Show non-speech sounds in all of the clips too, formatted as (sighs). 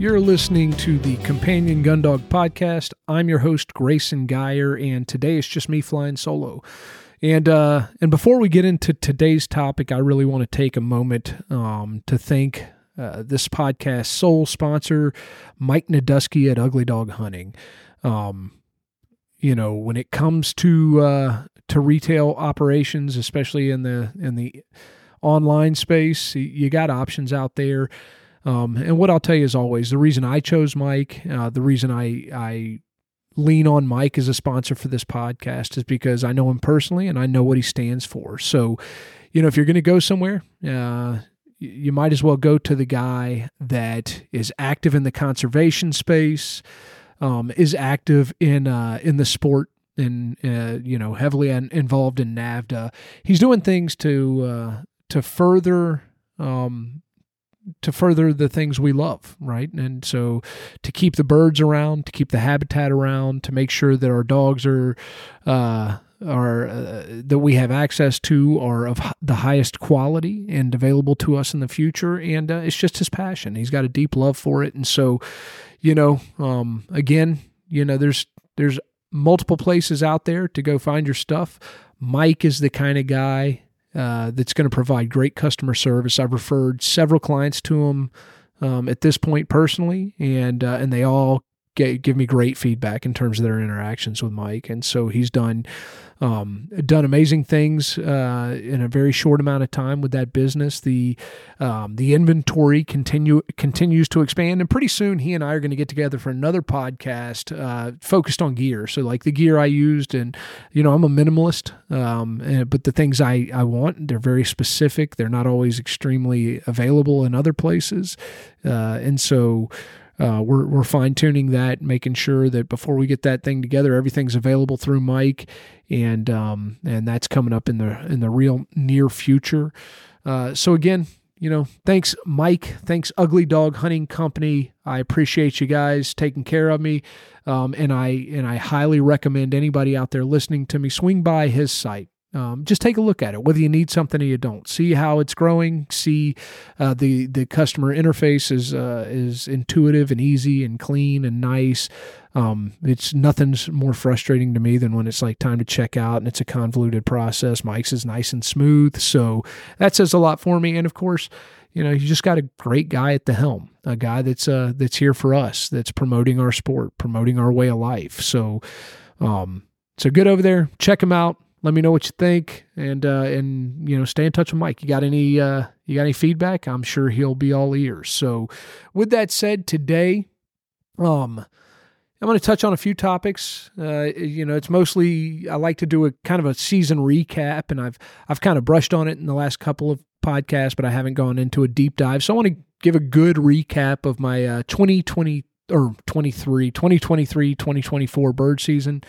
You're listening to the Companion Gundog podcast. I'm your host, Grayson Geyer, and today it's just me flying solo. And uh, and before we get into today's topic, I really want to take a moment um, to thank uh, this podcast sole sponsor, Mike Nadusky at Ugly Dog Hunting. Um, you know, when it comes to uh, to retail operations, especially in the in the online space, you got options out there. Um, and what I'll tell you is always the reason I chose Mike, uh, the reason I I lean on Mike as a sponsor for this podcast is because I know him personally and I know what he stands for. So, you know, if you're going to go somewhere, uh, you might as well go to the guy that is active in the conservation space, um, is active in uh, in the sport and uh, you know heavily involved in NAVHDA. He's doing things to uh, to further um, to further the things we love, right? And so to keep the birds around, to keep the habitat around, to make sure that our dogs are uh, are uh, that we have access to are of the highest quality and available to us in the future. And uh, it's just his passion. He's got a deep love for it, and so you know, um, again, you know, there's there's multiple places out there to go find your stuff. Mike is the kind of guy uh, that's going to provide great customer service. I've referred several clients to him um, at this point personally, and uh, and they all get, give me great feedback in terms of their interactions with Mike. And so he's done um, done amazing things uh, in a very short amount of time with that business. The um, the inventory continue continues to expand, and pretty soon he and I are going to get together for another podcast uh, focused on gear. So like the gear I used, and you know I'm a minimalist, um, and, but the things I I want they're very specific. They're not always extremely available in other places, uh, and so uh, we're we're fine tuning that, making sure that before we get that thing together, everything's available through Mike, and um, and that's coming up in the in the real near future. Uh, so again, you know, thanks Mike, thanks Ugly Dog Hunting Company. I appreciate you guys taking care of me, um, and I and I highly recommend anybody out there listening to me swing by his site um, just take a look at it, whether you need something or you don't. See how it's growing. See uh, the the customer interface is uh, is intuitive and easy and clean and nice. Um, it's nothing's more frustrating to me than when it's like time to check out and it's a convoluted process. Mike's is nice and smooth, so that says a lot for me. And of course, you know, you just got a great guy at the helm, a guy that's uh that's here for us, that's promoting our sport, promoting our way of life. So, um, so get over there, check him out let me know what you think, and uh, and you know, stay in touch with Mike. You got any uh, you got any feedback? I'm sure he'll be all ears. So, with that said, today, um, I'm going to touch on a few topics. Uh, you know, it's mostly I like to do a kind of a season recap, and I've I've kind of brushed on it in the last couple of podcasts, but I haven't gone into a deep dive. So I want to give a good recap of my uh, 2020 or 23, 2023, 2024 bird season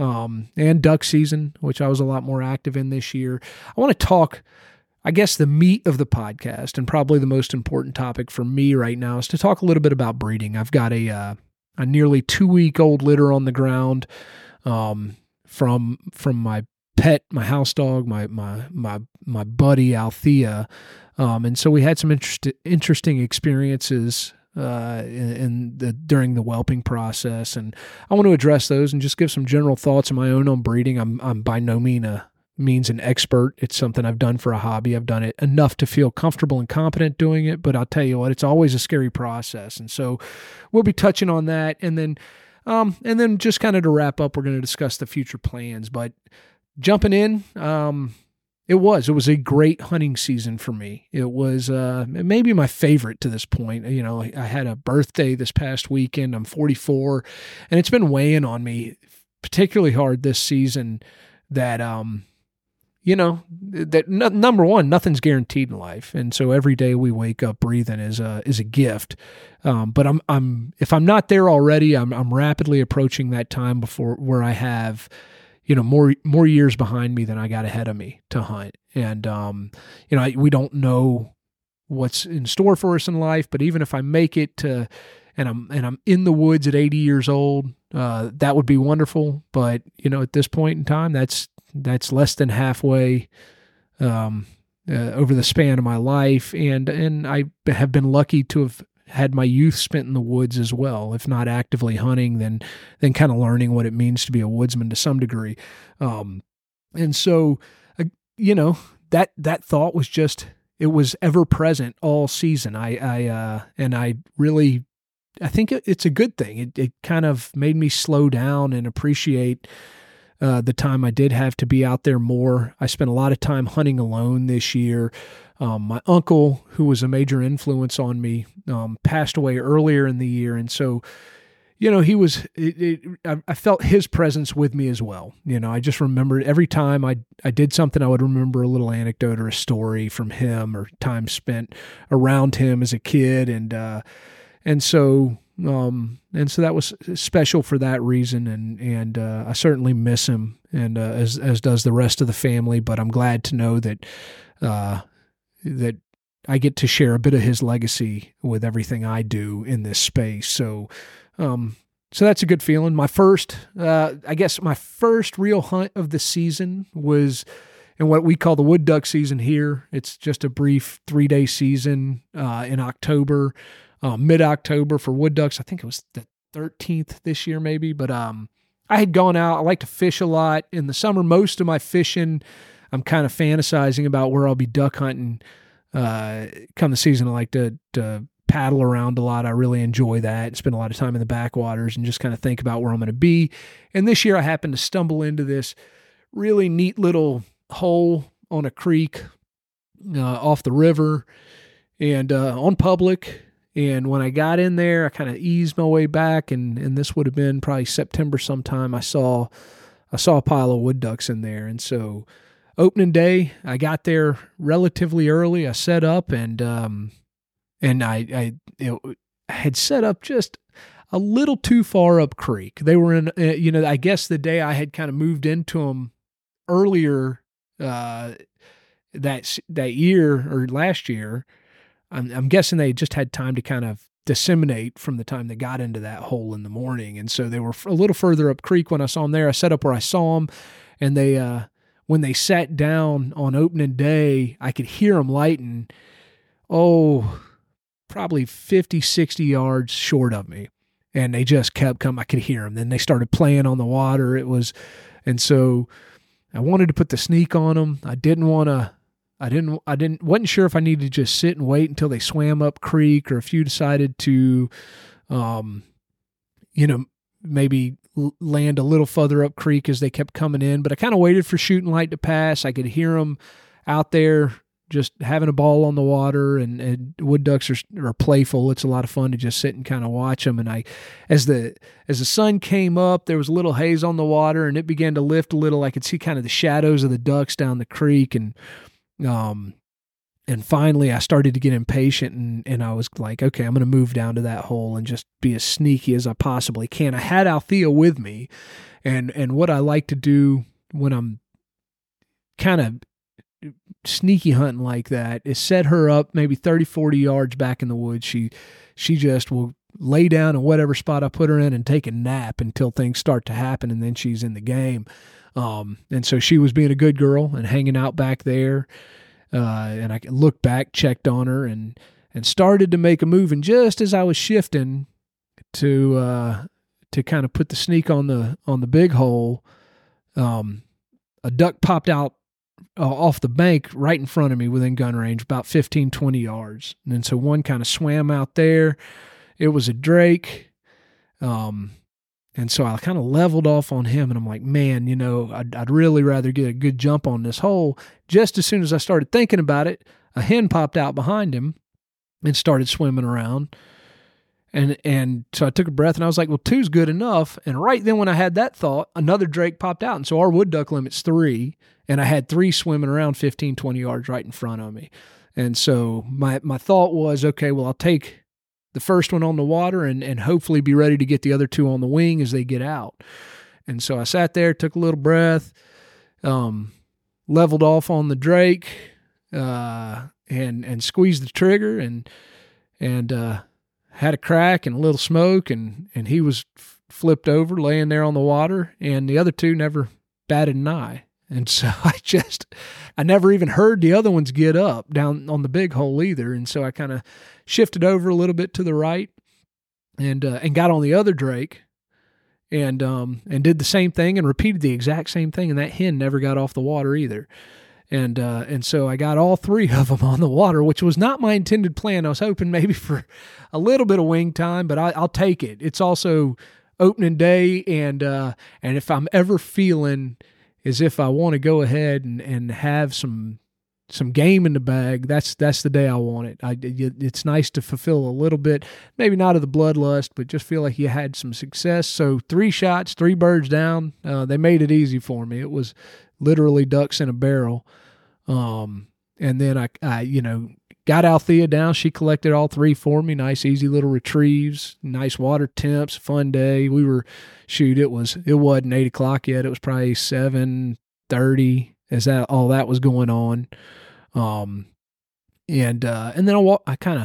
um, and duck season, which I was a lot more active in this year. I want to talk, I guess, the meat of the podcast, and probably the most important topic for me right now is to talk a little bit about breeding. I've got a uh, a nearly two week old litter on the ground um, from from my pet, my house dog, my my my my buddy Althea. Um, and so we had some interest, interesting experiences uh, in, in, the during the whelping process, and I want to address those and just give some general thoughts of my own on breeding. I'm I'm by no means a means an expert. It's something I've done for a hobby. I've done it enough to feel comfortable and competent doing it, but I'll tell you what, it's always a scary process, and so we'll be touching on that, and then um, and then just kind of to wrap up, we're going to discuss the future plans, but. Jumping in, um, it was. It was a great hunting season for me. It was uh, maybe my favorite to this point. You know, I had a birthday this past weekend. I'm 44, and it's been weighing on me particularly hard this season that um, you know that number one nothing's guaranteed in life and so every day we wake up breathing is a is a gift um, but i'm i'm if i'm not there already i'm i'm rapidly approaching that time before where i have you know more more years behind me than i got ahead of me to hunt. And um, you know I, we don't know what's in store for us in life but even if i make it to and i'm and i'm in the woods at 80 years old uh, that would be wonderful. But you know at this point in time that's that's less than halfway um, uh, over the span of my life, and and I have been lucky to have had my youth spent in the woods as well, if not actively hunting, then then kind of learning what it means to be a woodsman to some degree. Um, and so, uh, you know, that that thought was just it was ever present all season. I I uh, and I really I think it, it's a good thing. It it kind of made me slow down and appreciate uh, the time I did have to be out there more. I spent a lot of time hunting alone this year. Um, my uncle, who was a major influence on me, um, passed away earlier in the year, and so you know he was. It, it, I felt his presence with me as well. You know, I just remembered every time I I did something, I would remember a little anecdote or a story from him or time spent around him as a kid, and uh, and so um, and so that was special for that reason, and and uh, I certainly miss him, and uh, as as does the rest of the family. But I'm glad to know that uh, that I get to share a bit of his legacy with everything I do in this space. So, um, so that's a good feeling. My first, uh, I guess, my first real hunt of the season was in what we call the wood duck season here. It's just a brief three day season uh, in October uh, mid October for wood ducks. I think it was the 13th this year, maybe. But um, I had gone out. I like to fish a lot in the summer. Most of my fishing, I'm kind of fantasizing about where I'll be duck hunting uh, come the season. I like to, to paddle around a lot. I really enjoy that. Spend a lot of time in the backwaters and just kind of think about where I'm going to be. And this year I happened to stumble into this really neat little hole on a creek uh, off the river and uh, on public and when I got in there, I kind of eased my way back, and and this would have been probably September sometime. I saw I saw a pile of wood ducks in there, and so opening day, I got there relatively early. I set up, and um, and I I it, had set up just a little too far up creek. They were in, uh, you know, I guess the day I had kind of moved into them earlier uh, that that year or last year I'm, I'm guessing they just had time to kind of disseminate from the time they got into that hole in the morning. And so they were a little further up creek when I saw them there. I set up where I saw them, and they, uh, when they sat down on opening day, I could hear them lighting, oh, probably 50, 60 yards short of me. And they just kept coming. I could hear them. Then they started playing on the water. It was, and so I wanted to put the sneak on them. I didn't want to I didn't I didn't wasn't sure if I needed to just sit and wait until they swam up creek or if you decided to um you know maybe land a little further up creek as they kept coming in. But I kind of waited for shooting light to pass. I could hear them out there just having a ball on the water and, and wood ducks are, are playful. It's a lot of fun to just sit and kind of watch them and I as the as the sun came up there was a little haze on the water and it began to lift a little. I could see kind of the shadows of the ducks down the creek and um, and finally, I started to get impatient, and, and I was like, okay, I'm going to move down to that hole and just be as sneaky as I possibly can. I had Althea with me, and and what I like to do when I'm kind of sneaky hunting like that is set her up maybe 30 40 yards back in the woods she she just will lay down in whatever spot i put her in and take a nap until things start to happen and then she's in the game um, and so she was being a good girl and hanging out back there. Uh, and I looked back, checked on her, and and started to make a move. And just as I was shifting to uh, to kind of put the sneak on the on the big hole, um, a duck popped out uh, off the bank right in front of me within gun range, about 15, 20 yards. And so one kind of swam out there. It was a drake. Um, and so I kind of leveled off on him, and I'm like, man, you know, I'd, I'd, really rather get a good jump on this hole. Just as soon as I started thinking about it, a hen popped out behind him and started swimming around. And and so I took a breath and I was like, well, two's good enough. And right then when I had that thought, another drake popped out. And so our wood duck limit's three. and I had three swimming around 15, 20 yards right in front of me. And so my my thought was, okay, well I'll take the first one on the water and and hopefully be ready to get the other two on the wing as they get out. And so I sat there, took a little breath, um, leveled off on the Drake, uh, and and squeezed the trigger and and uh, had a crack and a little smoke and and he was f- flipped over, laying there on the water, and the other two never batted an eye. And so (laughs) I just, I never even heard the other ones get up down on the big hole either. And so I kind of shifted over a little bit to the right and, uh, and got on the other Drake and, um, and did the same thing and repeated the exact same thing. And that hen never got off the water either. And, uh, and so I got all three of them on the water, which was not my intended plan. I was hoping (laughs) maybe for a little bit of wing time, but I, I'll take it. It's also opening day. And, uh, and if I'm ever feeling, is if I want to go ahead and, and have some some game in the bag, that's that's the day I want it. I, it's nice to fulfill a little bit, maybe not of the bloodlust, but just feel like you had some success. So three shots, three birds down. Uh, they made it easy for me. It was literally ducks in a barrel. Um, and then I, I, you know, got Althea down. She collected all three for me. Nice, easy little retrieves. Nice water temps. Fun day. We were shoot. It was it wasn't eight o'clock yet. It was probably seven thirty. As that all that was going on, um, and uh, and then I I kind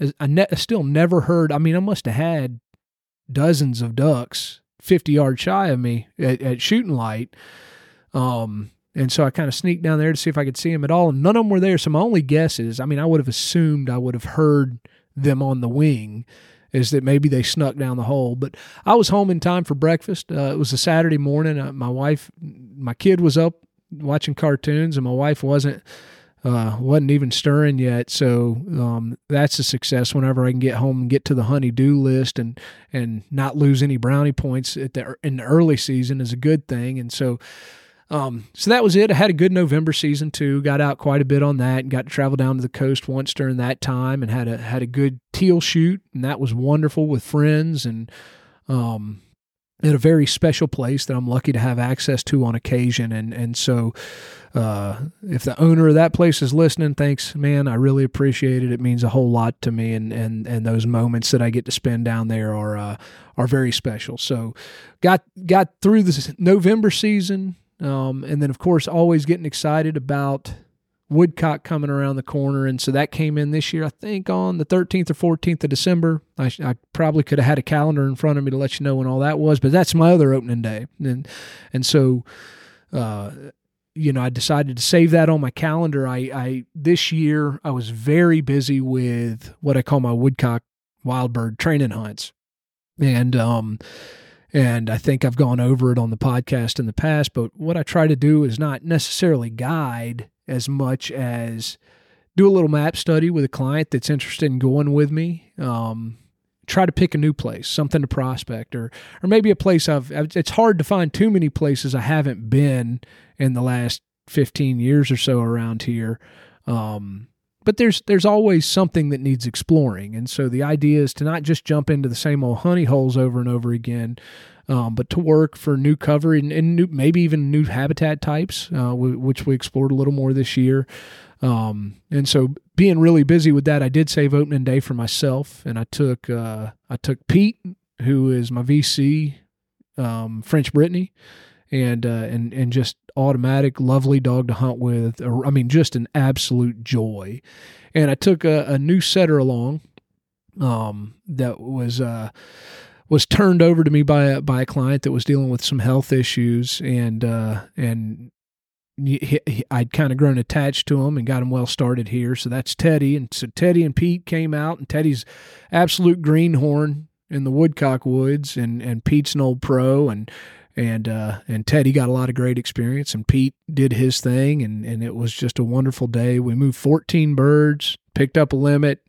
of I ne- still never heard. I mean, I must have had dozens of ducks fifty yards shy of me at, at shooting light. Um, and so I kind of sneaked down there to see if I could see them at all. And none of them were there. So my only guess is, I mean, I would have assumed I would have heard them on the wing, is that maybe they snuck down the hole. But I was home in time for breakfast. Uh, it was a Saturday morning. Uh, my wife, my kid was up watching cartoons, and my wife wasn't. Uh, wasn't even stirring yet, so um, that's a success. Whenever I can get home and get to the honey-do list and and not lose any brownie points at the in the early season is a good thing. And so um, so that was it. I had a good November season too. Got out quite a bit on that and got to travel down to the coast once during that time and had a had a good teal shoot and that was wonderful with friends and um at a very special place that I'm lucky to have access to on occasion and and so uh, if the owner of that place is listening, thanks, man. I really appreciate it. It means a whole lot to me, and and and those moments that I get to spend down there are uh, are very special. So, got got through this November season. Um, and then, of course, always getting excited about woodcock coming around the corner. And so that came in this year, I think, on the 13th or 14th of December. I, I, probably could have had a calendar in front of me to let you know when all that was, but that's my other opening day. And, and so, uh, you know, I decided to save that on my calendar. I, I, this year, I was very busy with what I call my woodcock wild bird training hunts. And, um, and I think I've gone over it on the podcast in the past, but what I try to do is not necessarily guide as much as do a little map study with a client that's interested in going with me. Um, try to pick a new place, something to prospect, or or maybe a place I've. It's hard to find too many places I haven't been in the last fifteen years or so around here. Um, but there's there's always something that needs exploring. And so the idea is to not just jump into the same old honey holes over and over again um, but to work for new cover and, and new, maybe even new habitat types uh, w- which we explored a little more this year. Um, and so being really busy with that i did save opening day for myself. And i took uh, i took pete who is my vc um, french brittany and uh, and and just automatic, lovely dog to hunt with. I mean, just an absolute joy. And I took a, a new setter along um, that was uh, was turned over to me by a, by a client that was dealing with some health issues, and uh, and he, he, I'd kind of grown attached to him and got him well started here. So that's Teddy, and so Teddy and Pete came out, and Teddy's absolute greenhorn in the woodcock woods, and and Pete's an old pro, and and uh, and Teddy got a lot of great experience, and Pete did his thing, and and it was just a wonderful day. We moved 14 birds, picked up a limit,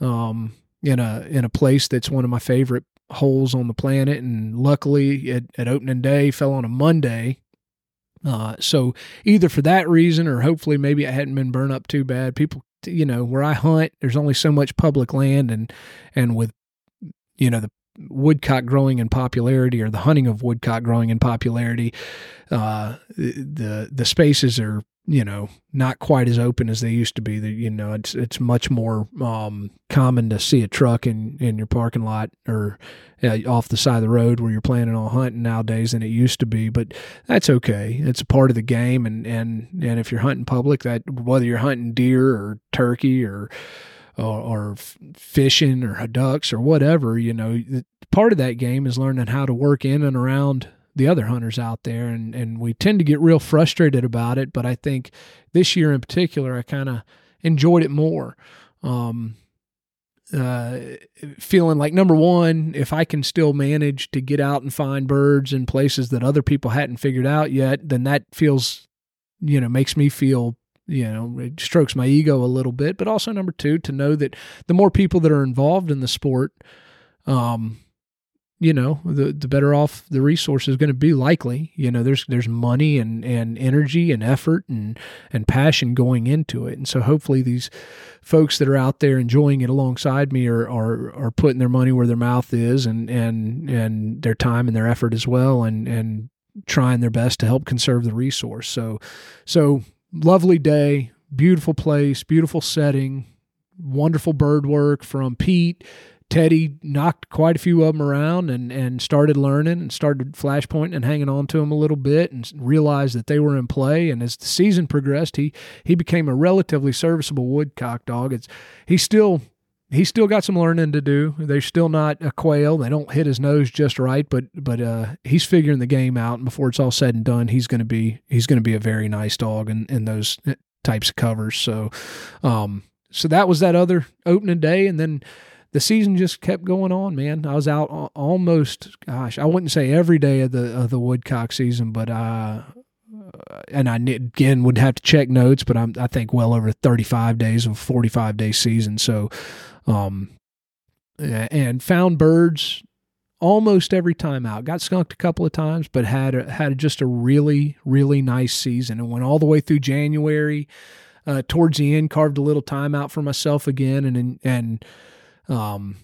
um, in a in a place that's one of my favorite holes on the planet, and luckily at, at opening day fell on a Monday. Uh, so either for that reason, or hopefully maybe I hadn't been burned up too bad. People, you know, where I hunt, there's only so much public land, and and with you know the woodcock growing in popularity or the hunting of woodcock growing in popularity, uh, the the spaces are you know not quite as open as they used to be. That you know it's it's much more um, common to see a truck in in your parking lot or uh, off the side of the road where you're planning on hunting nowadays than it used to be. But that's okay. It's a part of the game, and and and if you're hunting public, that whether you're hunting deer or turkey or or, or fishing or ducks or whatever, you know, part of that game is learning how to work in and around the other hunters out there and and we tend to get real frustrated about it but i think this year in particular i kind of enjoyed it more. Um, uh, feeling like number one if i can still manage to get out and find birds in places that other people hadn't figured out yet then that feels you know makes me feel you know, it strokes my ego a little bit, but also number two, to know that the more people that are involved in the sport, um, you know, the the better off the resource is going to be likely. You know, there's there's money and, and energy and effort and and passion going into it. And so hopefully these folks that are out there enjoying it alongside me are are, are putting their money where their mouth is and and and their time and their effort as well and and trying their best to help conserve the resource. So so lovely day, beautiful place, beautiful setting, wonderful bird work from Pete. Teddy knocked quite a few of them around and, and started learning and started flashpointing and hanging on to them a little bit and realized that they were in play. And as the season progressed, he he became a relatively serviceable woodcock dog. It's he's still he's still got some learning to do. They're still not a quail. They don't hit his nose just right, but but uh, he's figuring the game out. And before it's all said and done, he's going to be he's going to be a very nice dog in, in those uh, types of covers. So, um, so that was that other opening day, and then the season just kept going on. Man, I was out almost, gosh, I wouldn't say every day of the of the woodcock season, but uh, and I again would have to check notes, but I'm I think well over 35 days of 45 day season. So um, and found birds almost every time out. Got skunked a couple of times, but had a, had just a really really nice season and went all the way through January. Uh, towards the end, carved a little time out for myself again, and and um,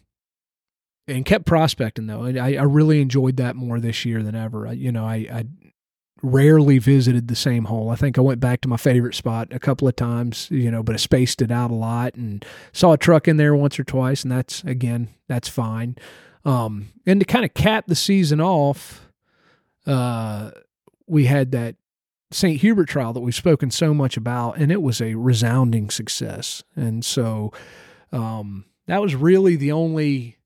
and kept prospecting though. I, I really enjoyed that more this year than ever. I, you know, I, I rarely visited the same hole. I think I went back to my favorite spot a couple of times, you know, but I spaced it out a lot and saw a truck in there once or twice, and that's again, that's fine. Um, and to kind of cap the season off, uh, we had that St. Hubert trial that we've spoken so much about, and it was a resounding success. And so um, that was really the only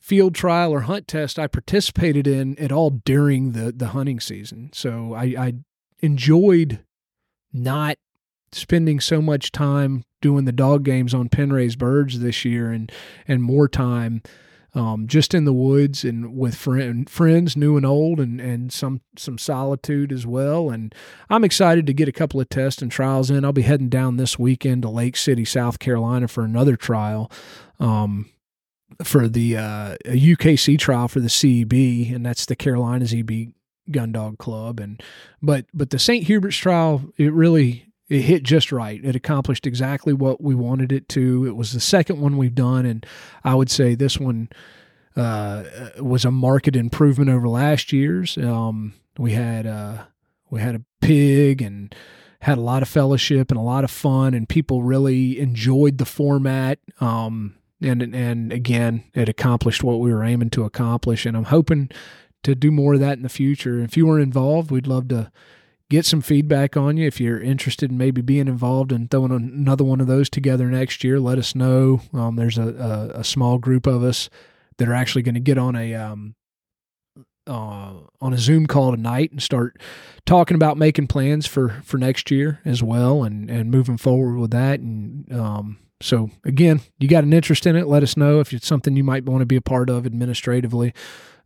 field trial or hunt test I participated in at all during the the hunting season. So I, I enjoyed not spending so much time doing the dog games on pen raised birds this year and and more time um, just in the woods and with friend, friends new and old and and some some solitude as well. And I'm excited to get a couple of tests and trials in. I'll be heading down this weekend to Lake City South Carolina for another trial. Um, for the uh, UKC trial for the CEB, and that's the Carolinas EB Gun Dog Club. And but but the St. Hubert's trial, it really it hit just right. It accomplished exactly what we wanted it to. It was the second one we've done, and I would say this one uh, was a market improvement over last year's. Um, we had uh, we had a pig and had a lot of fellowship and a lot of fun, and people really enjoyed the format. Um, and and again, it accomplished what we were aiming to accomplish. And I'm hoping to do more of that in the future. If you were involved, we'd love to get some feedback on you. If you're interested in maybe being involved and throwing another one of those together next year, let us know. Um, there's a, a, a, small group of us that are actually going to get on a um, uh, on a Zoom call tonight and start talking about making plans for for next year as well, and and moving forward with that. And um, so again, you got an interest in it, let us know if it's something you might want to be a part of administratively.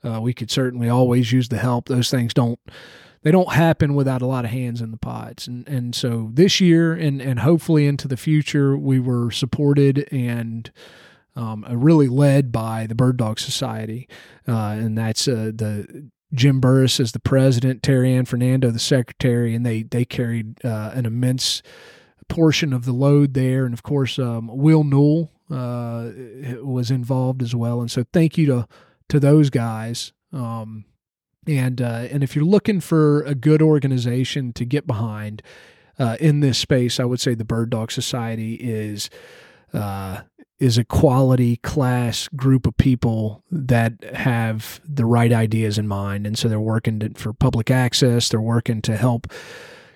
Uh, we could certainly always use the help. Those things don't they don't happen without a lot of hands in the pots. And and so this year and and hopefully into the future, we were supported and um, really led by the Bird Dog Society, uh, and that's uh, the Jim Burris as the president, Terry Ann Fernando the secretary, and they they carried uh, an immense portion of the load there. And of course, um, Will Newell uh, was involved as well. And so thank you to to those guys. Um, and uh, and if you're looking for a good organization to get behind uh, in this space, I would say the Bird Dog Society is uh, is a quality class group of people that have the right ideas in mind, and so they're working to, for public access. They're working to help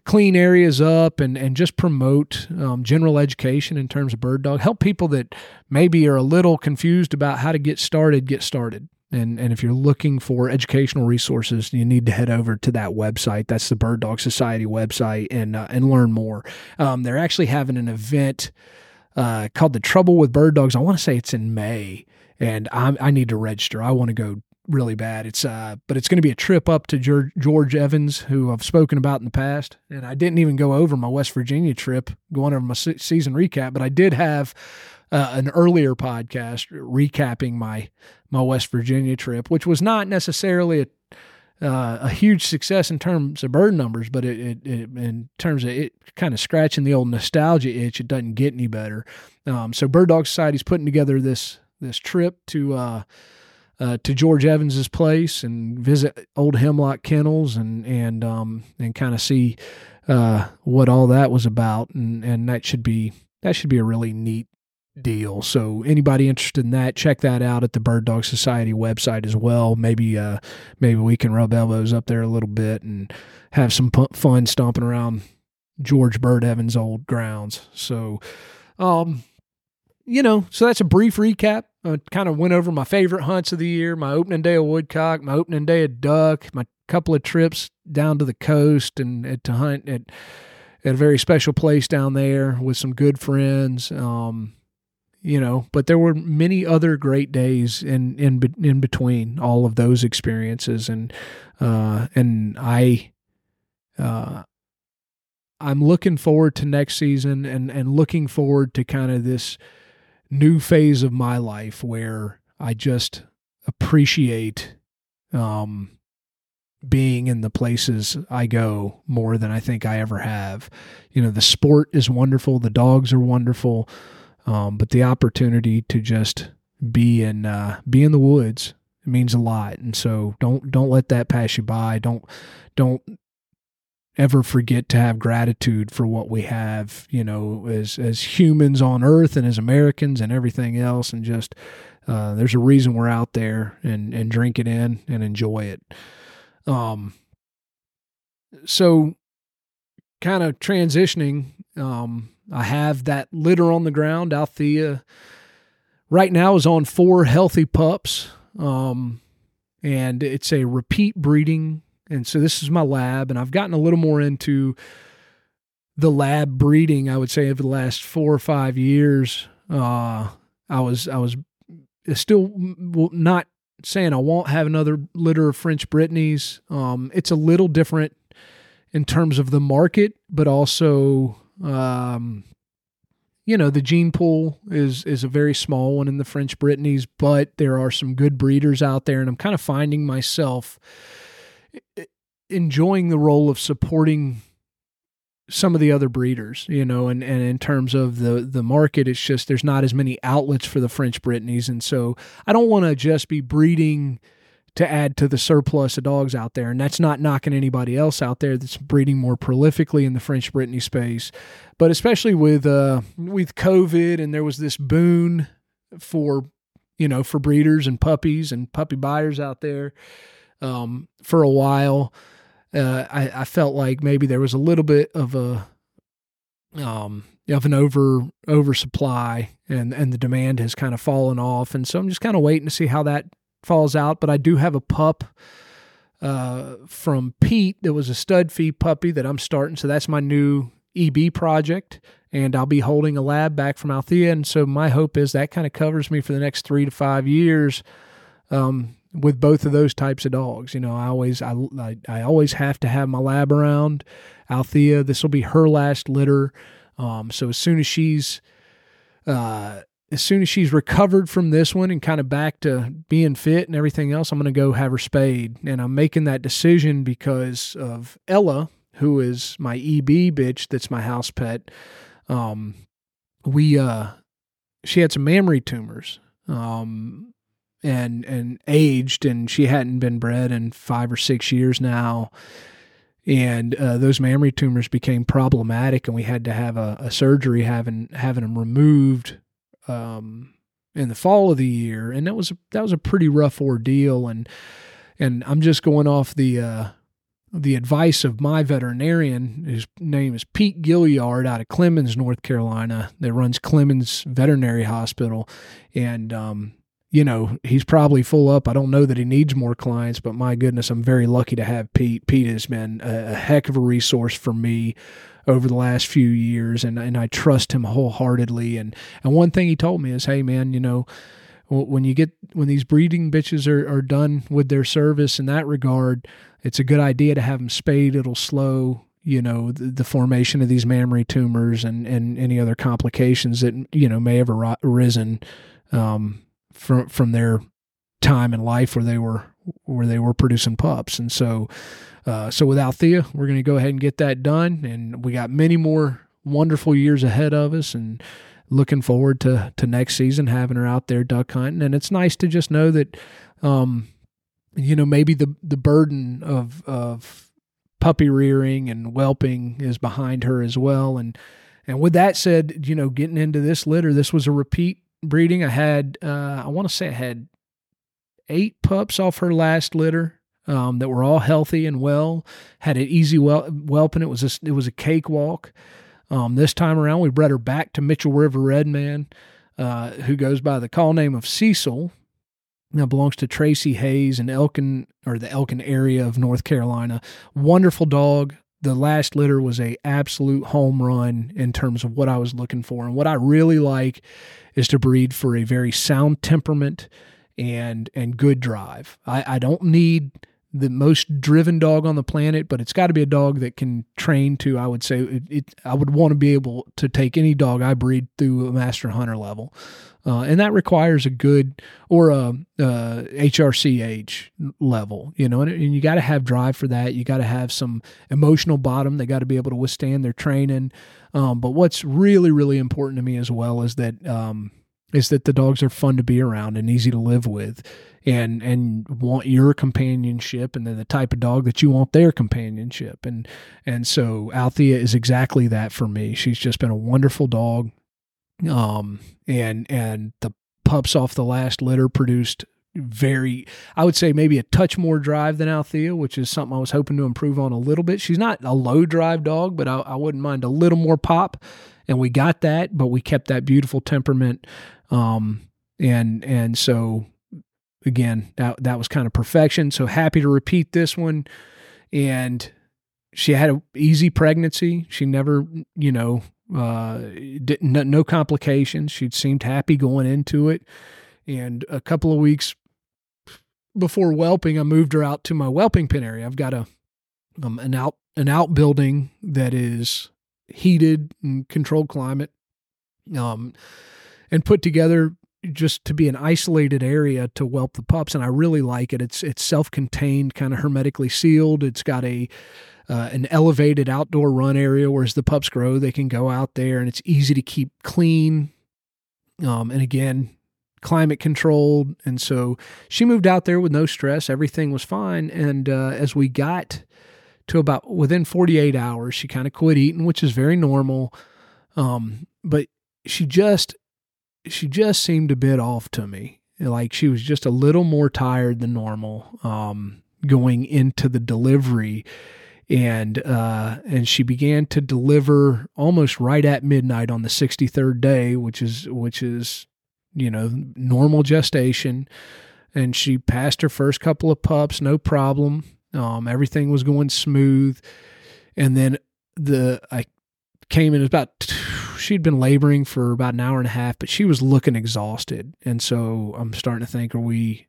clean areas up and, and just promote um, general education in terms of bird dog. Help people that maybe are a little confused about how to get started, get started. And, and if you're looking for educational resources, you need to head over to that website. That's the Bird Dog Society website and uh, and learn more. Um, they're actually having an event uh, called the Trouble with Bird Dogs. I want to say it's in May, and I'm, I need to register. I want to go really bad. It's uh, but it's going to be a trip up to George, George Evans, who I've spoken about in the past, and I didn't even go over my West Virginia trip, going over my se- season recap, but I did have uh, an earlier podcast recapping my my West Virginia trip, which was not necessarily a uh, a huge success in terms of bird numbers, but it, it, it in terms of it kind of scratching the old nostalgia itch, it doesn't get any better. Um, so Bird Dog Society's putting together this this trip to uh, uh, to George Evans's place and visit old Hemlock Kennels and and um, and kind of see uh, what all that was about, and and that should be that should be a really neat deal. So anybody interested in that, check that out at the Bird Dog Society website as well. Maybe uh, maybe we can rub elbows up there a little bit and have some fun stomping around George Bird Evans' old grounds. So, um, you know, so that's a brief recap. I kind of went over my favorite hunts of the year, my opening day of woodcock, my opening day of duck, my couple of trips down to the coast and, to hunt at at a very special place down there with some good friends. Um, you know but there were many other great days in in in between all of those experiences and uh and i uh i'm looking forward to next season and and looking forward to kind of this new phase of my life where i just appreciate um being in the places I go more than I think I ever have. You know, the sport is wonderful, the dogs are wonderful, um, but the opportunity to just be in uh, be in the woods means a lot, and so don't don't let that pass you by. Don't don't ever forget to have gratitude for what we have, you know, as as humans on Earth and as Americans and everything else, and just uh, there's a reason we're out there and and drink it in and enjoy it. Um. So, kind of transitioning um, I have that litter on the ground. Althea right now is on four healthy pups. Um, and it's a repeat breeding. And so this is my lab, and I've gotten a little more into the lab breeding, I would say, over the last four or five years. Uh, I was, I was still not saying I won't have another litter of French Brittany's. Um, it's a little different in terms of the market, but also um, you know, the gene pool is is a very small one in the French Brittany's, but there are some good breeders out there, and I'm kind of finding myself enjoying the role of supporting some of the other breeders, you know, and, and in terms of the the market, it's just there's not as many outlets for the French Brittany's, and so I don't want to just be breeding to add to the surplus of dogs out there. And that's not knocking anybody else out there that's breeding more prolifically in the French Brittany space. But especially with uh, with COVID and there was this boon for you know for breeders and puppies and puppy buyers out there um, for a while. Uh, I, I felt like maybe there was a little bit of a um, of an over oversupply and and the demand has kind of fallen off and so I'm just kind of waiting to see how that falls out, but I do have a pup uh, from Pete that was a stud fee puppy that I'm starting. So that's my new EB project. And I'll be holding a lab back from Althea. And so my hope is that kind of covers me for the next three to five years um, with both of those types of dogs. You know, I always I, I, I always have to have my lab around. Althea, this will be her last litter. Um, so as soon as she's uh, as soon as she's recovered from this one and kind of back to being fit and everything else, I'm going to go have her spayed. And I'm making that decision because of Ella, who is my EB bitch that's my house pet. Um, we, uh, she had some mammary tumors. Um, and and aged, and she hadn't been bred in five or six years now. And uh, those mammary tumors became problematic, and we had to have a, a surgery having having them removed um, in the fall of the year, and that was that was a pretty rough ordeal. And and I'm just going off the uh, the advice of my veterinarian. His name is Pete Gilliard out of Clemmons, North Carolina, that runs Clemmons Veterinary Hospital, and um, you know, he's probably full up. I don't know that he needs more clients, but my goodness, I'm very lucky to have Pete. Pete has been a, a heck of a resource for me over the last few years, and and I trust him wholeheartedly. And and one thing he told me is, hey man, you know, when you get when these breeding bitches are, are done with their service in that regard, it's a good idea to have them spayed. It'll slow you know the, the, formation of these mammary tumors and and any other complications that you know may have arisen um, from from their time in life where they were where they were producing pups. And so uh, so with Althea, we're going to go ahead and get that done, and we got many more wonderful years ahead of us, and looking forward to to next season having her out there duck hunting. And it's nice to just know that, um, you know, maybe the the burden of of puppy rearing and whelping is behind her as well. And and with that said, you know, getting into this litter, this was a repeat breeding. I had, uh, I want to say I had eight pups off her last litter um, that were all healthy and well. Had an easy wel- whelping. It was a, it was a cakewalk. Um, this time around, we bred her back to Mitchell River Redman, uh, who goes by the call name of Cecil. Now belongs to Tracy Hayes in Elkin or the Elkin area of North Carolina. Wonderful dog. The last litter was a absolute home run in terms of what I was looking for, and what I really like is to breed for a very sound temperament and and good drive. I, I don't need the most driven dog on the planet, but it's got to be a dog that can train to. I would say it, it, I would want to be able to take any dog I breed through a master hunter level, uh, and that requires a good or a, a HRC level. You know, and, and you got to have drive for that. You got to have some emotional bottom. They got to be able to withstand their training. Um, but what's really, really important to me as well is that um, is that the dogs are fun to be around and easy to live with, and and want your companionship, and they're the type of dog that you want their companionship, and and so Althea is exactly that for me. She's just been a wonderful dog, um, and and the pups off the last litter produced very, I would say maybe a touch more drive than Althea, which is something I was hoping to improve on a little bit. She's not a low drive dog, but I, I wouldn't mind a little more pop. And we got that, but we kept that beautiful temperament. Um, and, and so again, that, that was kind of perfection. So happy to repeat this one. And she had an easy pregnancy. She never, you know, uh, didn't, no complications. She seemed happy going into it. And a couple of weeks before whelping, I moved her out to my whelping pen area. I've got a um, an out an outbuilding that is heated and controlled climate, um, and put together just to be an isolated area to whelp the pups. And I really like it. It's it's self contained, kind of hermetically sealed. It's got a uh, an elevated outdoor run area where as the pups grow, they can go out there, and it's easy to keep clean. Um, and again, climate controlled. And so she moved out there with no stress. Everything was fine. And uh, as we got to about within 48 hours, she kind of quit eating, which is very normal. Um, but she just, she just seemed a bit off to me. Like she was just a little more tired than normal um, going into the delivery and uh, and she began to deliver almost right at midnight on the 63rd day, which is which is you know, normal gestation. And she passed her first couple of pups, no problem. Um, everything was going smooth. And then the I came in about (sighs) she'd been laboring for about an hour and a half, but she was looking exhausted. And so I'm starting to think, are we,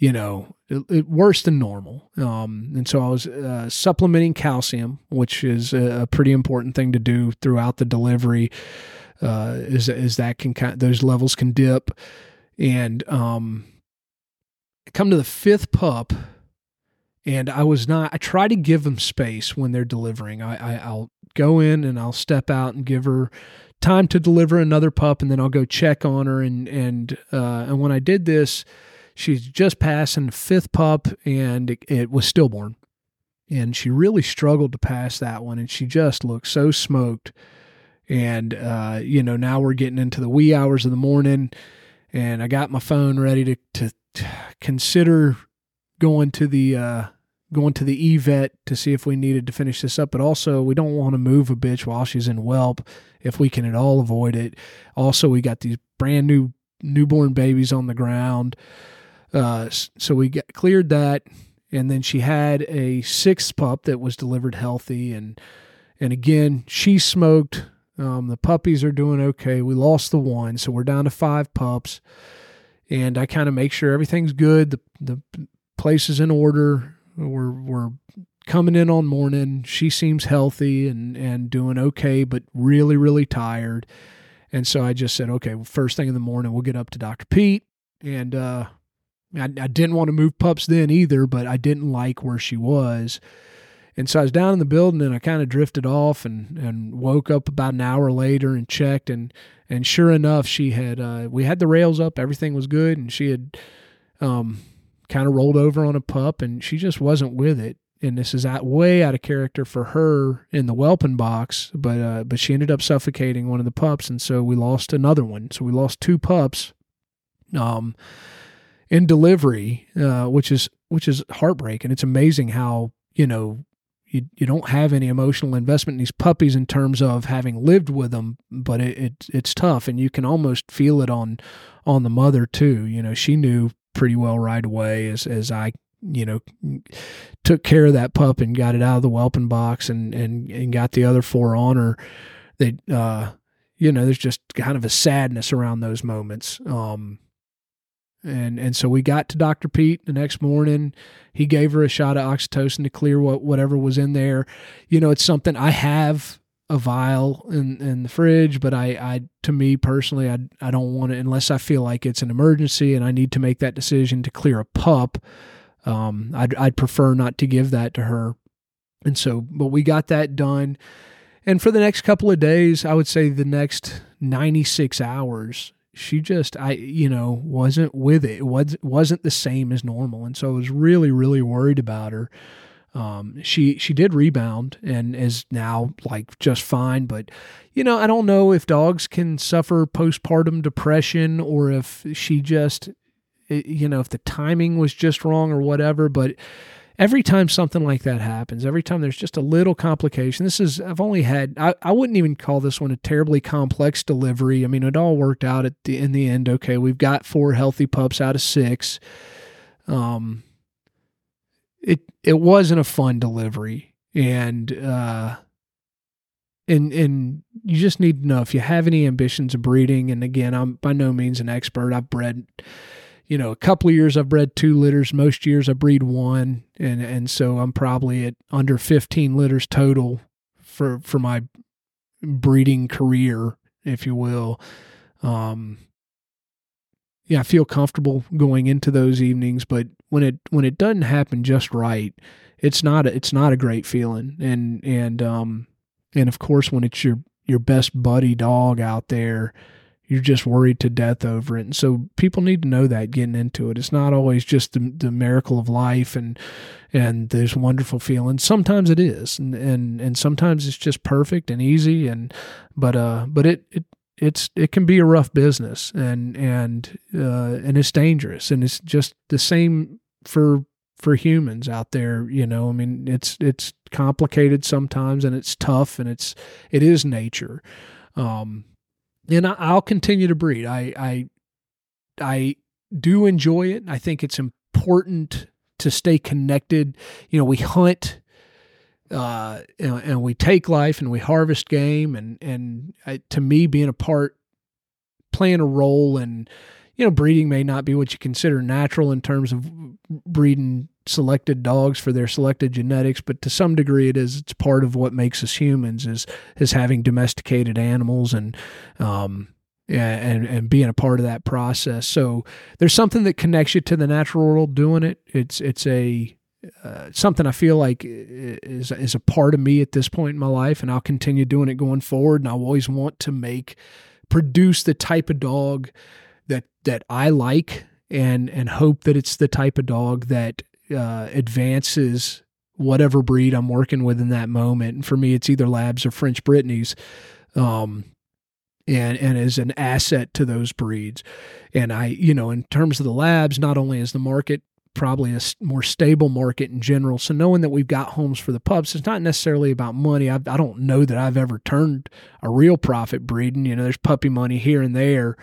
you know, it, it, worse than normal? Um, and so I was uh, supplementing calcium, which is a, a pretty important thing to do throughout the delivery uh, is is that can kind those levels can dip, and um, come to the fifth pup, and I was not. I try to give them space when they're delivering. I, I I'll go in and I'll step out and give her time to deliver another pup, and then I'll go check on her. And and uh, and when I did this, she's just passing fifth pup and it, it was stillborn. And she really struggled to pass that one. And she just looked so smoked. And, uh, you know, now we're getting into the wee hours of the morning. And I got my phone ready to, to, to consider going to the, uh, going to the evet to see if we needed to finish this up, but also we don't want to move a bitch while she's in whelp if we can at all avoid it. Also, we got these brand new newborn babies on the ground. Uh, so we got, cleared that, and then she had a sixth pup that was delivered healthy, and and again she smoked. Um, the puppies are doing okay. We lost the one, so we're down to five pups, and I kind of make sure everything's good. The the place is in order. We're we're coming in on morning. She seems healthy and and doing okay, but really really tired. And so I just said, okay, well, first thing in the morning, we'll get up to Dr. Pete. And uh, I, I didn't want to move pups then either, but I didn't like where she was. And so I was down in the building and I kind of drifted off and, and woke up about an hour later and checked and and sure enough she had uh, we had the rails up everything was good and she had um, kind of rolled over on a pup and she just wasn't with it and this is out, way out of character for her in the whelping box, but uh, but she ended up suffocating one of the pups, and so we lost another one. So we lost two pups, um, in delivery, uh, which is which is heartbreaking. It's amazing how you know you you don't have any emotional investment in these puppies in terms of having lived with them, but it, it it's tough, and you can almost feel it on on the mother too. You know, she knew pretty well right away as as I you know, took care of that pup and got it out of the whelping box and, and, and got the other four on her. They, uh, you know, there's just kind of a sadness around those moments. Um, and, and so we got to Dr. Pete the next morning. He gave her a shot of oxytocin to clear what, whatever was in there. You know, it's something I have a vial in, in the fridge, but I, I, to me personally, I, I don't want it unless I feel like it's an emergency and I need to make that decision to clear a pup um, I'd, I'd prefer not to give that to her. And so, but we got that done. And for the next couple of days, I would say the next 96 hours, she just, I, you know, wasn't with it. It was, wasn't the same as normal. And so I was really, really worried about her. Um, she, she did rebound and is now like just fine. But, you know, I don't know if dogs can suffer postpartum depression or if she just you know, if the timing was just wrong or whatever. But every time something like that happens, every time there's just a little complication, this is, I've only had, I, I wouldn't even call this one a terribly complex delivery. I mean, it all worked out at the, in the end. Okay. We've got four healthy pups out of six. Um, it, it wasn't a fun delivery and, uh, and and you just need to know if you have any ambitions of breeding and again i'm by no means an expert i've bred you know, a couple of years I've bred two litters. Most years I breed one, and and so I'm probably at under 15 litters total for for my breeding career, if you will. Um, yeah, I feel comfortable going into those evenings, but when it when it doesn't happen just right, it's not a, it's not a great feeling. And and um and of course when it's your your best buddy dog out there you're just worried to death over it. And so people need to know that getting into it. It's not always just the, the miracle of life and and there's wonderful feelings. Sometimes it is, and and and sometimes it's just perfect and easy. And but uh, but it it it's it can be a rough business and and uh, and it's dangerous and it's just the same for for humans out there you know i mean it's it's complicated sometimes and it's tough and it's it is nature um and I, will continue to breed. I, I, I do enjoy it. I think it's important to stay connected. You know, we hunt, uh, and, and we take life and we harvest game, and and uh, to me, being a part, playing a role in, you know, breeding may not be what you consider natural in terms of breeding selected dogs for their selected genetics, but to some degree it is. It's part of what makes us humans is is having domesticated animals and um yeah, and and being a part of that process. So there's something that connects you to the natural world doing it. It's it's a uh, something I feel like is is a part of me at this point in my life, and I'll continue doing it going forward. And I always want to make produce the type of dog that that I like and and hope that it's the type of dog that uh, advances whatever breed I'm working with in that moment. And for me, it's either Labs or French Brittany's. Um, and and is an asset to those breeds. And I, you know, in terms of the labs, not only is the market probably a more stable market in general. So knowing that we've got homes for the pups, it's not necessarily about money. I, I don't know that I've ever turned a real profit breeding. You know, there's puppy money here and there.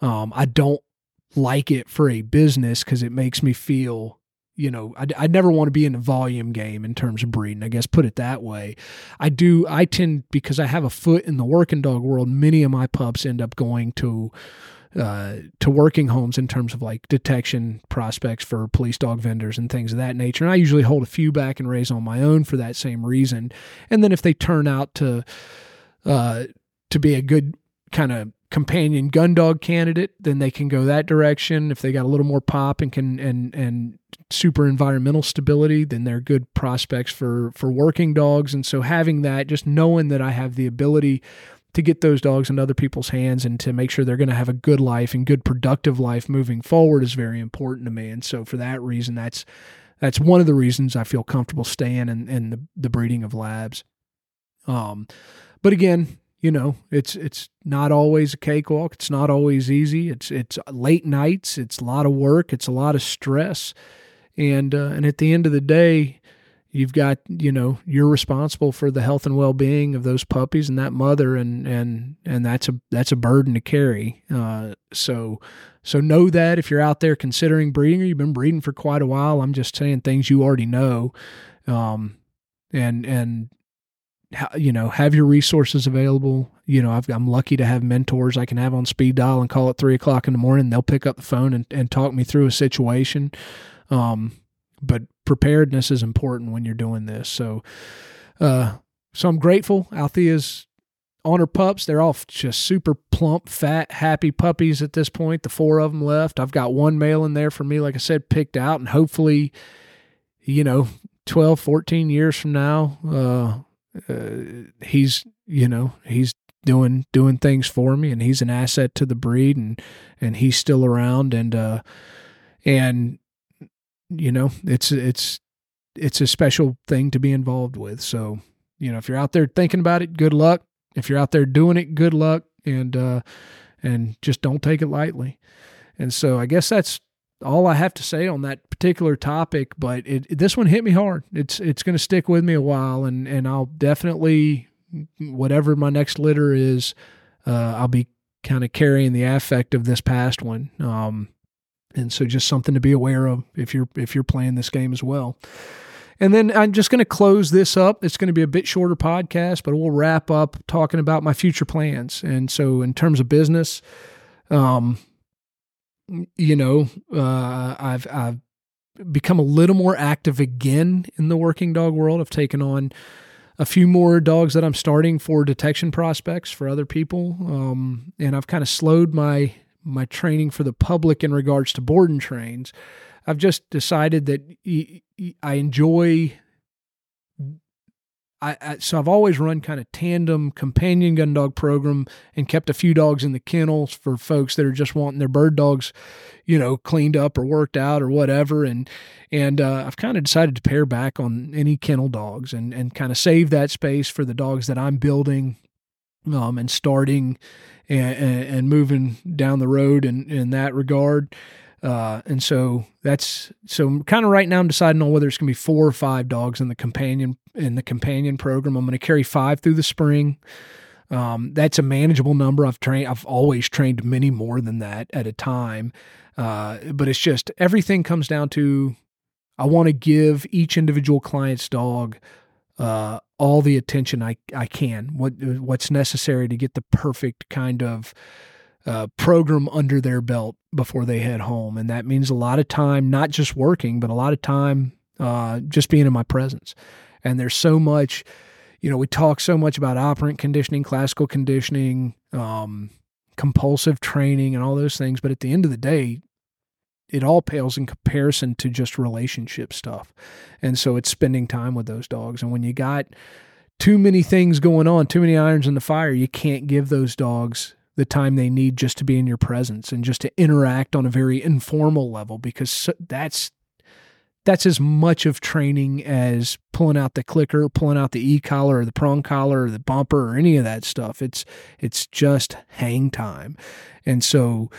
Um, I don't like it for a business because it makes me feel you know, I, I never want to be in a volume game in terms of breeding. I guess put it that way. I do. I tend because I have a foot in the working dog world. Many of my pups end up going to uh, to working homes in terms of like detection prospects for police dog vendors and things of that nature. And I usually hold a few back and raise on my own for that same reason. And then if they turn out to uh, to be a good kind of companion gun dog candidate, then they can go that direction. If they got a little more pop and can and and super environmental stability, then they're good prospects for for working dogs. And so having that, just knowing that I have the ability to get those dogs in other people's hands and to make sure they're going to have a good life and good productive life moving forward is very important to me. And so for that reason, that's that's one of the reasons I feel comfortable staying in, in the, the breeding of labs. Um, but again, you know, it's it's not always a cakewalk. It's not always easy. It's it's late nights. It's a lot of work. It's a lot of stress, and uh, and at the end of the day, you've got you know you're responsible for the health and well being of those puppies and that mother, and and and that's a that's a burden to carry. Uh, so so know that if you're out there considering breeding or you've been breeding for quite a while, I'm just saying things you already know. Um, and and you know, have your resources available. You know, i am lucky to have mentors I can have on speed dial and call at three o'clock in the morning. They'll pick up the phone and, and talk me through a situation. Um, but preparedness is important when you're doing this. So, uh, so I'm grateful. Althea's on her pups. They're all just super plump, fat, happy puppies at this point. The four of them left. I've got one male in there for me, like I said, picked out, and hopefully, you know, 12, 14 years from now, uh, uh, he's you know he's doing doing things for me and he's an asset to the breed and and he's still around and uh and you know it's it's it's a special thing to be involved with so you know if you're out there thinking about it good luck if you're out there doing it good luck and uh and just don't take it lightly and so i guess that's all I have to say on that particular topic, but it, this one hit me hard. It's it's going to stick with me a while, and and I'll definitely whatever my next litter is, uh, I'll be kind of carrying the affect of this past one. Um, and so just something to be aware of if you're if you're playing this game as well. And then I'm just going to close this up. It's going to be a bit shorter podcast, but we'll wrap up talking about my future plans. And so in terms of business, um, you know, uh, I've I've become a little more active again in the working dog world. I've taken on a few more dogs that I'm starting for detection prospects for other people, um, and I've kind of slowed my my training for the public in regards to board and trains. I've just decided that I enjoy I, I, so I've always run kind of tandem companion gun dog program and kept a few dogs in the kennels for folks that are just wanting their bird dogs, you know, cleaned up or worked out or whatever. And and uh, I've kind of decided to pare back on any kennel dogs and and kind of save that space for the dogs that I'm building, um, and starting and, and moving down the road in in that regard. Uh, and so that's so kind of right now I'm deciding on whether it's gonna be four or five dogs in the companion in the companion program. I'm gonna carry five through the spring. Um, that's a manageable number. I've trained. I've always trained many more than that at a time. Uh, but it's just everything comes down to I want to give each individual client's dog uh, all the attention I, I can. What what's necessary to get the perfect kind of uh, program under their belt before they head home. And that means a lot of time, not just working, but a lot of time uh, just being in my presence. And there's so much, you know, we talk so much about operant conditioning, classical conditioning, um, compulsive training, and all those things. But at the end of the day, it all pales in comparison to just relationship stuff. And so it's spending time with those dogs. And when you got too many things going on, too many irons in the fire, you can't give those dogs the time they need just to be in your presence and just to interact on a very informal level because that's that's as much of training as pulling out the clicker, pulling out the e-collar or the prong collar or the bumper or any of that stuff. It's it's just hang time. And so,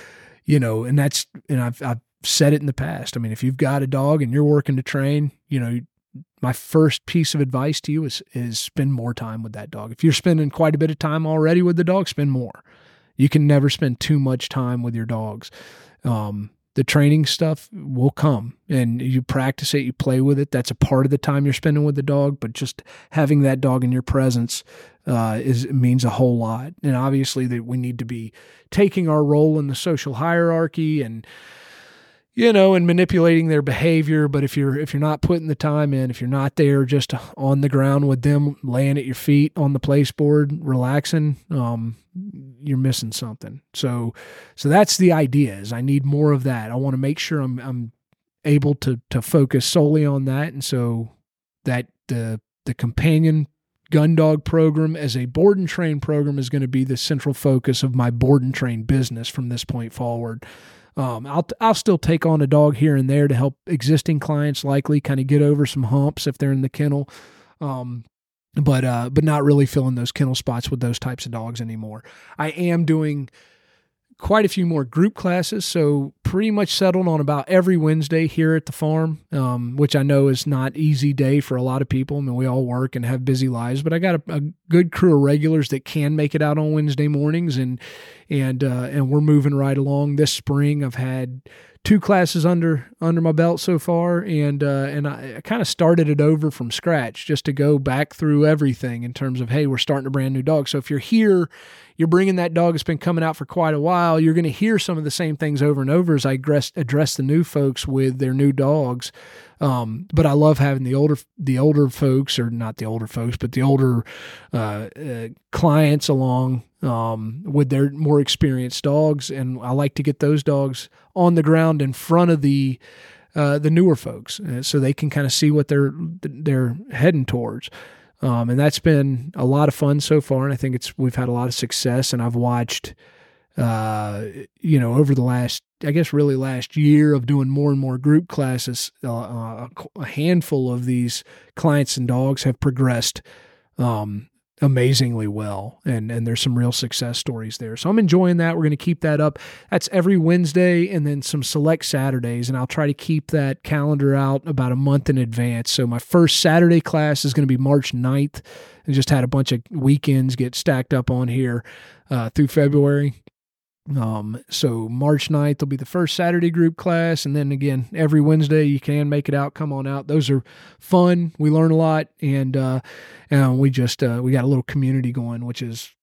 you know, and that's and I've I've said it in the past. I mean, if you've got a dog and you're working to train, you know, my first piece of advice to you is is spend more time with that dog. If you're spending quite a bit of time already with the dog, spend more. You can never spend too much time with your dogs. Um, the training stuff will come and you practice it, you play with it. That's a part of the time you're spending with the dog, but just having that dog in your presence uh, is means a whole lot. And obviously that we need to be taking our role in the social hierarchy and you know, and manipulating their behavior. But if you're if you're not putting the time in, if you're not there just on the ground with them, laying at your feet on the place board, relaxing, um, you're missing something. So, so that's the idea. Is I need more of that. I want to make sure I'm I'm able to to focus solely on that, and so that the the companion gun dog program as a board and train program is going to be the central focus of my board and train business from this point forward. Um, I'll I'll still take on a dog here and there to help existing clients likely kind of get over some humps if they're in the kennel. Um, but uh, but not really filling those kennel spots with those types of dogs anymore. I am doing quite a few more group classes, so pretty much settled on about every Wednesday here at the farm, um, which I know is not easy day for a lot of people. I mean, we all work and have busy lives, but I got a, a good crew of regulars that can make it out on Wednesday mornings, and and uh, and we're moving right along. This spring, I've had two classes under under my belt so far, and uh, and I, I kind of started it over from scratch just to go back through everything in terms of hey, we're starting a brand new dog. So if you're here, you're bringing that dog that's been coming out for quite a while. You're going to hear some of the same things over and over as I address address the new folks with their new dogs. Um, but I love having the older the older folks, or not the older folks, but the older uh, uh, clients along um, with their more experienced dogs, and I like to get those dogs on the ground in front of the uh, the newer folks, uh, so they can kind of see what they're they're heading towards. Um, and that's been a lot of fun so far, and I think it's we've had a lot of success. And I've watched uh, you know, over the last, I guess, really last year of doing more and more group classes, uh, uh a handful of these clients and dogs have progressed um, amazingly well, and and there's some real success stories there. So I'm enjoying that. We're going to keep that up. That's every Wednesday, and then some select Saturdays, and I'll try to keep that calendar out about a month in advance. So my first Saturday class is going to be March 9th, and just had a bunch of weekends get stacked up on here uh, through February. Um, so March 9th will be the first Saturday group class. And then again, every Wednesday you can make it out, come on out. Those are fun. We learn a lot and, uh, and we just, uh, we got a little community going, which is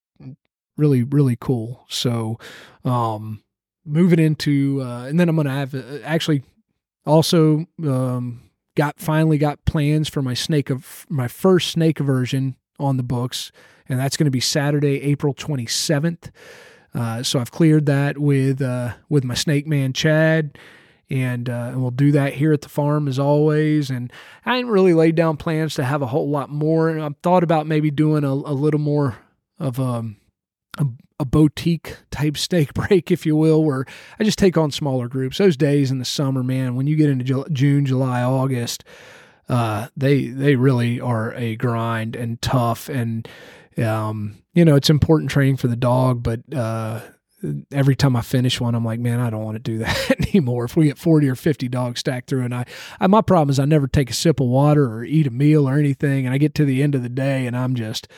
really, really cool. So, um, moving into, uh, and then I'm going to have uh, actually also, um, got finally got plans for my snake of my first snake aversion on the books. And that's going to be Saturday, April 27th. Uh, so I've cleared that with uh, with my snake man Chad, and uh, and we'll do that here at the farm as always. And I didn't really laid down plans to have a whole lot more. And I've thought about maybe doing a, a little more of um, a, a boutique type (laughs) snake break, if you will, where I just take on smaller groups. Those days in the summer, man, when you get into June, July, August, uh, they they really are a grind and tough and um, you know, it's important training for the dog, but uh, every time I finish one, I'm like, man, I don't want to do (laughs) that anymore. If we get 40 or 50 dogs stacked through, and I, I, my problem is I never take a sip of water or eat a meal or anything, and I get to the end of the day and I'm just,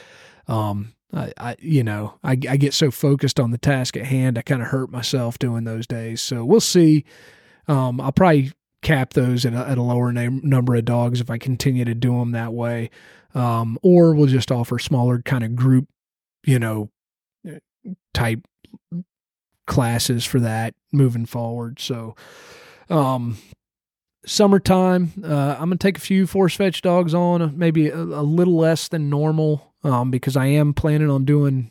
um, I, I you know, I, I get so focused on the task at hand, I kind of hurt myself doing those days. So we'll see. Um, I'll probably cap those at a, at a lower name, number of dogs if I continue to do them that way um, or we'll just offer smaller kind of group, you know, type classes for that moving forward. So, um, summertime, uh, I'm gonna take a few force fetch dogs on, maybe a, a little less than normal, um, because I am planning on doing.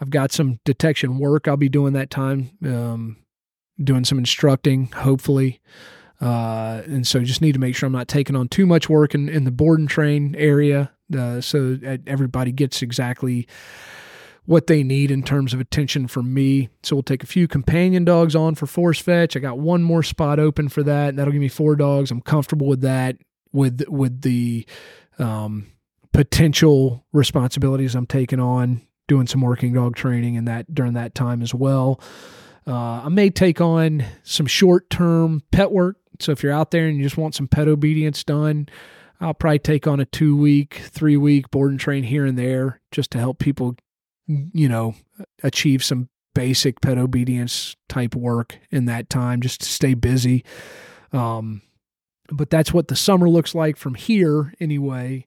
I've got some detection work I'll be doing that time, um, doing some instructing, hopefully. Uh, and so just need to make sure I'm not taking on too much work in, in the board and train area uh, so everybody gets exactly what they need in terms of attention from me. So we'll take a few companion dogs on for force fetch. I got one more spot open for that, and that'll give me four dogs. I'm comfortable with that. With with the um, potential responsibilities I'm taking on, doing some working dog training and that during that time as well. Uh, I may take on some short term pet work. So if you're out there and you just want some pet obedience done, I'll probably take on a two week, three week board and train here and there just to help people you know, achieve some basic pet obedience type work in that time just to stay busy. Um, but that's what the summer looks like from here anyway.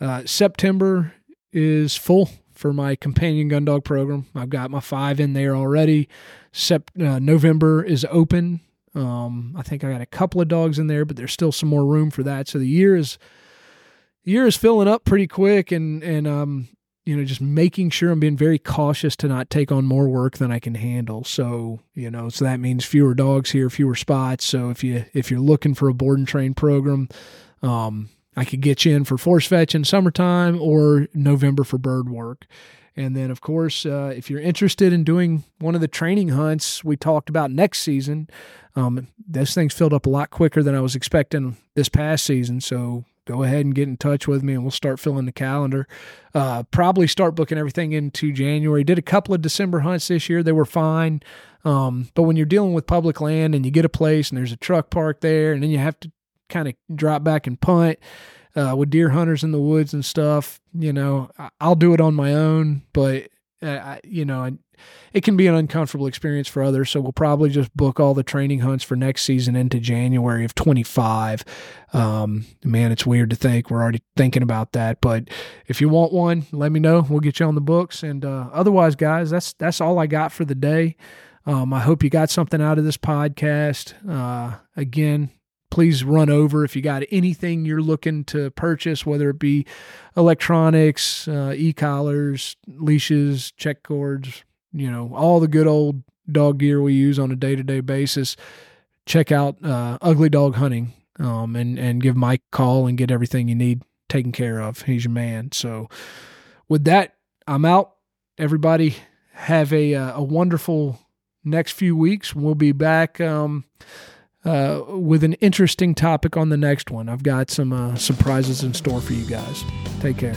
Uh, September is full for my companion gun dog program. I've got my five in there already. Sept- uh, November is open. Um, I think I got a couple of dogs in there, but there's still some more room for that. So the year is the year is filling up pretty quick, and and um, you know, just making sure I'm being very cautious to not take on more work than I can handle. So, you know, so that means fewer dogs here, fewer spots. So if you if you're looking for a board and train program, um, I could get you in for force fetch in summertime or November for bird work. And then, of course, uh, if you're interested in doing one of the training hunts we talked about next season, um, this thing's filled up a lot quicker than I was expecting this past season. So go ahead and get in touch with me and we'll start filling the calendar. Uh, probably start booking everything into January. Did a couple of December hunts this year. They were fine. Um, but when you're dealing with public land and you get a place and there's a truck park there and then you have to kind of drop back and punt uh, with deer hunters in the woods and stuff, you know, I'll do it on my own, but uh, you know, it can be an uncomfortable experience for others. So we'll probably just book all the training hunts for next season into January of 25. Um, man, it's weird to think we're already thinking about that. But if you want one, let me know. We'll get you on the books. And uh, otherwise, guys, that's that's all I got for the day. Um, I hope you got something out of this podcast. Uh, again, please run over if you got anything you're looking to purchase, whether it be electronics, uh, e-collars, leashes, check cords, you know, all the good old dog gear we use on a day-to-day basis. Check out uh, Ugly Dog Hunting um, and and give Mike a call and get everything you need taken care of. He's your man. So, with that, I'm out. Everybody have a uh, a wonderful next few weeks. We'll be back. Um, uh, with an interesting topic on the next one. I've got some uh, surprises in store for you guys. Take care.